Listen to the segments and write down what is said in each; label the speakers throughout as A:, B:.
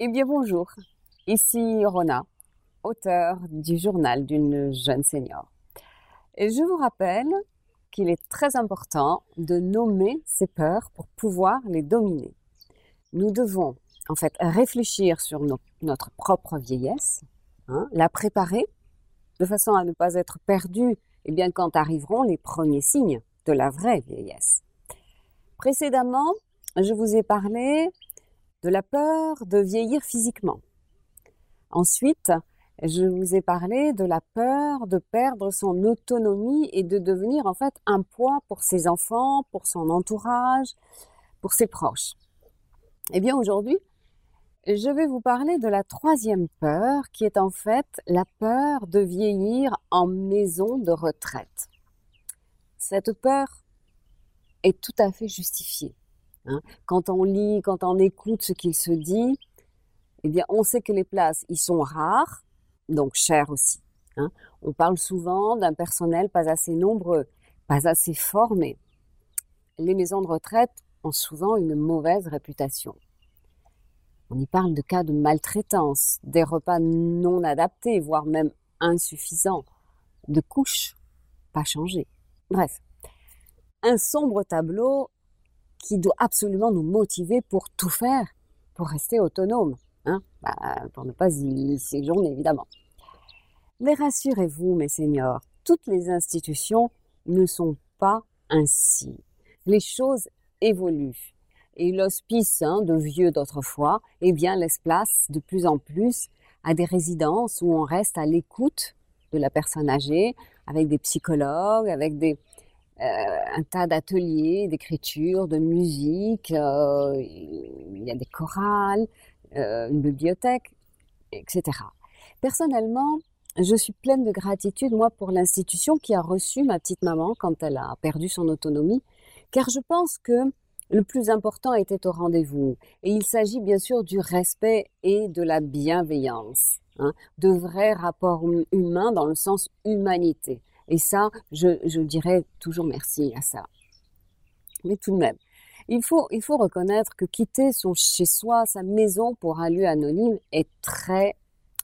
A: Eh bien bonjour, ici Rona, auteur du journal d'une jeune senior. Et je vous rappelle qu'il est très important de nommer ses peurs pour pouvoir les dominer. Nous devons en fait réfléchir sur notre propre vieillesse, hein, la préparer de façon à ne pas être perdu eh bien, quand arriveront les premiers signes de la vraie vieillesse. Précédemment, je vous ai parlé de la peur de vieillir physiquement. Ensuite, je vous ai parlé de la peur de perdre son autonomie et de devenir en fait un poids pour ses enfants, pour son entourage, pour ses proches. Eh bien aujourd'hui, je vais vous parler de la troisième peur qui est en fait la peur de vieillir en maison de retraite. Cette peur est tout à fait justifiée. Hein. Quand on lit, quand on écoute ce qu'il se dit, eh bien, on sait que les places, y sont rares, donc chères aussi. Hein. On parle souvent d'un personnel pas assez nombreux, pas assez formé. Les maisons de retraite ont souvent une mauvaise réputation. On y parle de cas de maltraitance, des repas non adaptés, voire même insuffisants, de couches pas changées. Bref, un sombre tableau qui doit absolument nous motiver pour tout faire, pour rester autonome, hein bah, pour ne pas y séjourner évidemment. Mais rassurez-vous, mes seigneurs, toutes les institutions ne sont pas ainsi. Les choses évoluent. Et l'hospice hein, de vieux d'autrefois, eh bien, laisse place de plus en plus à des résidences où on reste à l'écoute de la personne âgée, avec des psychologues, avec des, un tas d'ateliers d'écriture, de musique, euh, il y a des chorales, euh, une bibliothèque, etc. Personnellement, je suis pleine de gratitude, moi, pour l'institution qui a reçu ma petite maman quand elle a perdu son autonomie, car je pense que le plus important était au rendez-vous. Et il s'agit bien sûr du respect et de la bienveillance, hein, de vrais rapports humains dans le sens humanité. Et ça, je, dirais toujours merci à ça. Mais tout de même, il faut, reconnaître que quitter son chez-soi, sa maison pour un lieu anonyme est très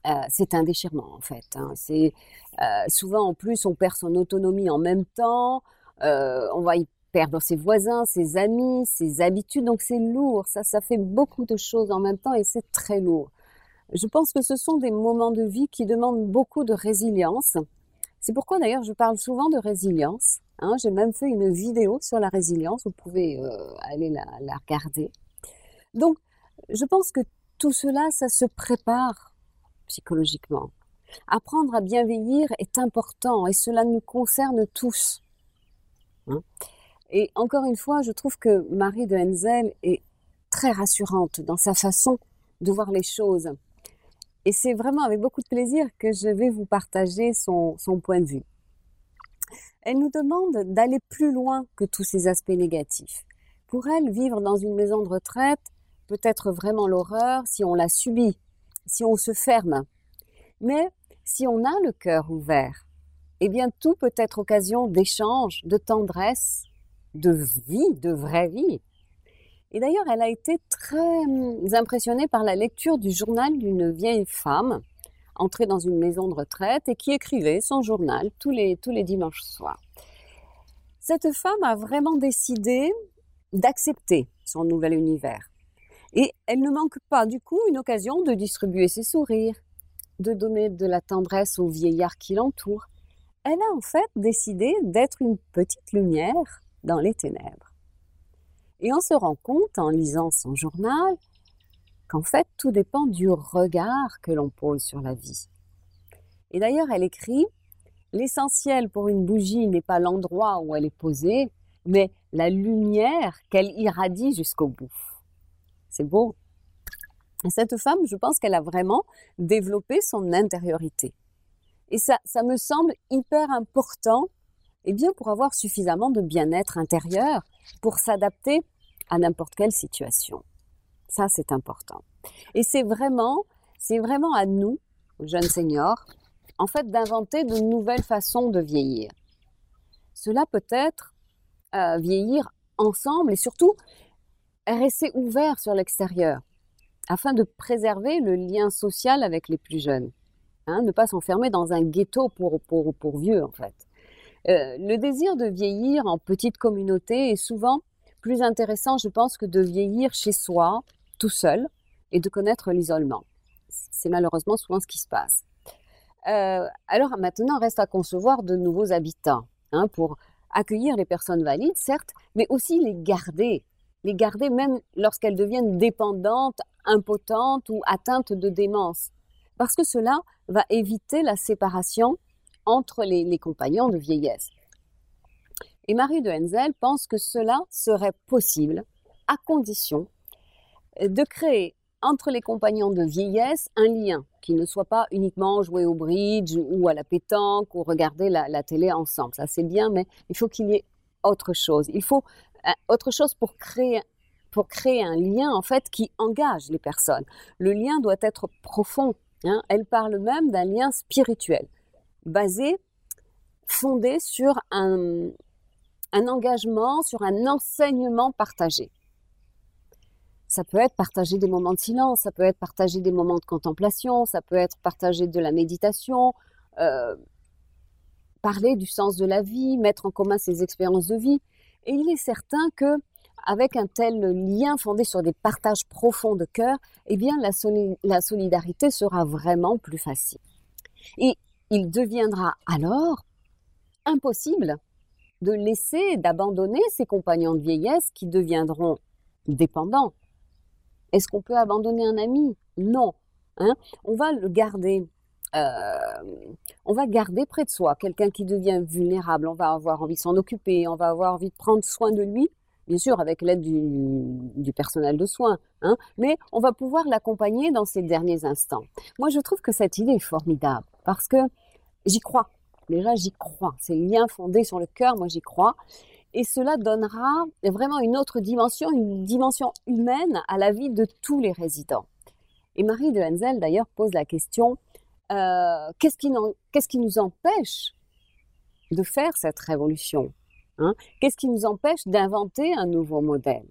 A: euh, c'est un déchirement en fait. Hein. C'est euh, souvent en plus on perd son autonomie en même temps. Euh, on va y perdre ses voisins, ses amis, ses habitudes. Donc c'est lourd. Ça, ça fait beaucoup de choses en même temps et c'est très lourd. Je pense que ce sont des moments de vie qui demandent beaucoup de résilience c'est pourquoi d'ailleurs je parle souvent de résilience. Hein. J'ai même fait une vidéo sur la résilience, vous pouvez euh, aller la, regarder. Donc, je pense que tout cela, ça se prépare psychologiquement. Apprendre à bien vieillir est important et cela nous concerne tous. Hein. Et encore une fois, je trouve que Marie de Henzel est très rassurante dans sa façon de voir les choses. Et c'est vraiment avec beaucoup de plaisir que je vais vous partager son, point de vue. Elle nous demande d'aller plus loin que tous ces aspects négatifs. Pour elle, vivre dans une maison de retraite peut être vraiment l'horreur si on la subit, si on se ferme. Mais si on a le cœur ouvert, eh bien tout peut être occasion d'échange, de tendresse, de vie, de vraie vie. Et d'ailleurs, elle a été très hum, impressionnée par la lecture du journal d'une vieille femme entrée dans une maison de retraite et qui écrivait son journal tous les, tous les dimanches soirs. Cette femme a vraiment décidé d'accepter son nouvel univers. Et elle ne manque pas du coup une occasion de distribuer ses sourires, de donner de la tendresse aux vieillards qui l'entourent. Elle a en fait décidé d'être une petite lumière dans les ténèbres. Et on se rend compte en lisant son journal qu'en fait tout dépend du regard que l'on pose sur la vie. Et d'ailleurs elle écrit L'essentiel pour une bougie n'est pas l'endroit où elle est posée, mais la lumière qu'elle irradie jusqu'au bout. C'est beau. Cette femme, je pense qu'elle a vraiment développé son intériorité. Et ça, ça me semble hyper important eh bien, pour avoir suffisamment de bien-être intérieur, pour s'adapter à n'importe quelle situation. Ça, c'est important. Et c'est vraiment, c'est vraiment à nous, jeunes seniors, en fait, d'inventer de nouvelles façons de vieillir. Cela peut être euh, vieillir ensemble et surtout rester ouvert sur l'extérieur, afin de préserver le lien social avec les plus jeunes. Hein, ne pas s'enfermer dans un ghetto pour, pour, pour vieux, en fait. Euh, le désir de vieillir en petite communauté est souvent plus intéressant, je pense, que de vieillir chez soi, tout seul, et de connaître l'isolement. C'est malheureusement souvent ce qui se passe. Euh, alors maintenant, reste à concevoir de nouveaux habitats hein, pour accueillir les personnes valides, certes, mais aussi les garder. Les garder même lorsqu'elles deviennent dépendantes, impotentes ou atteintes de démence. Parce que cela va éviter la séparation entre les, compagnons de vieillesse. Et Marie de Henzel pense que cela serait possible à condition de créer entre les compagnons de vieillesse un lien qui ne soit pas uniquement jouer au bridge ou à la pétanque ou regarder la, télé ensemble. Ça c'est bien, mais il faut qu'il y ait autre chose. Il faut euh, autre chose pour créer pour créer un lien en fait qui engage les personnes. Le lien doit être profond. Hein. Elle parle même d'un lien spirituel basé, fondé sur un, un engagement, sur un enseignement partagé. Ça peut être partager des moments de silence, ça peut être partager des moments de contemplation, ça peut être partager de la méditation, euh, parler du sens de la vie, mettre en commun ses expériences de vie. Et il est certain que avec un tel lien fondé sur des partages profonds de cœur, eh bien la, la solidarité sera vraiment plus facile. Et il deviendra alors impossible de laisser, d'abandonner ses compagnons de vieillesse qui deviendront dépendants. Est-ce qu'on peut abandonner un ami? Non. Hein on va le garder. Euh, on va garder près de soi quelqu'un qui devient vulnérable. On va avoir envie de s'en occuper. On va avoir envie de prendre soin de lui, bien sûr avec l'aide du, personnel de soins. Hein mais on va pouvoir l'accompagner dans ses derniers instants. Moi, je trouve que cette idée est formidable parce que j'y crois. Déjà, j'y crois. C'est le lien fondé sur le cœur, moi j'y crois. Et cela donnera vraiment une autre dimension, une dimension humaine à la vie de tous les résidents. Et Marie de Henzel, d'ailleurs, pose la question, euh, qu'est-ce qui, qui, nous empêche de faire cette révolution hein? Qu'est-ce qui nous empêche d'inventer un nouveau modèle?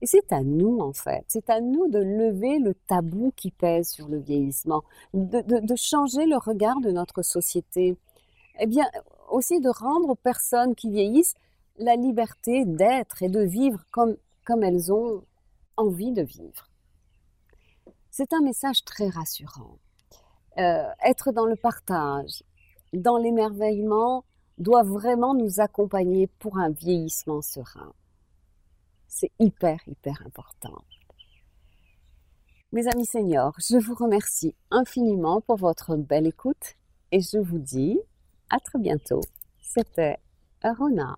A: Et c'est à nous, en fait, c'est à nous de lever le tabou qui pèse sur le vieillissement, de, changer le regard de notre société. Eh bien, aussi de rendre aux personnes qui vieillissent la liberté d'être et de vivre comme, comme elles ont envie de vivre. C'est un message très rassurant. Euh, être dans le partage, dans l'émerveillement, doit vraiment nous accompagner pour un vieillissement serein. C'est hyper, hyper important. Mes amis seniors, je vous remercie infiniment pour votre belle écoute et je vous dis à très bientôt. C'était Rona.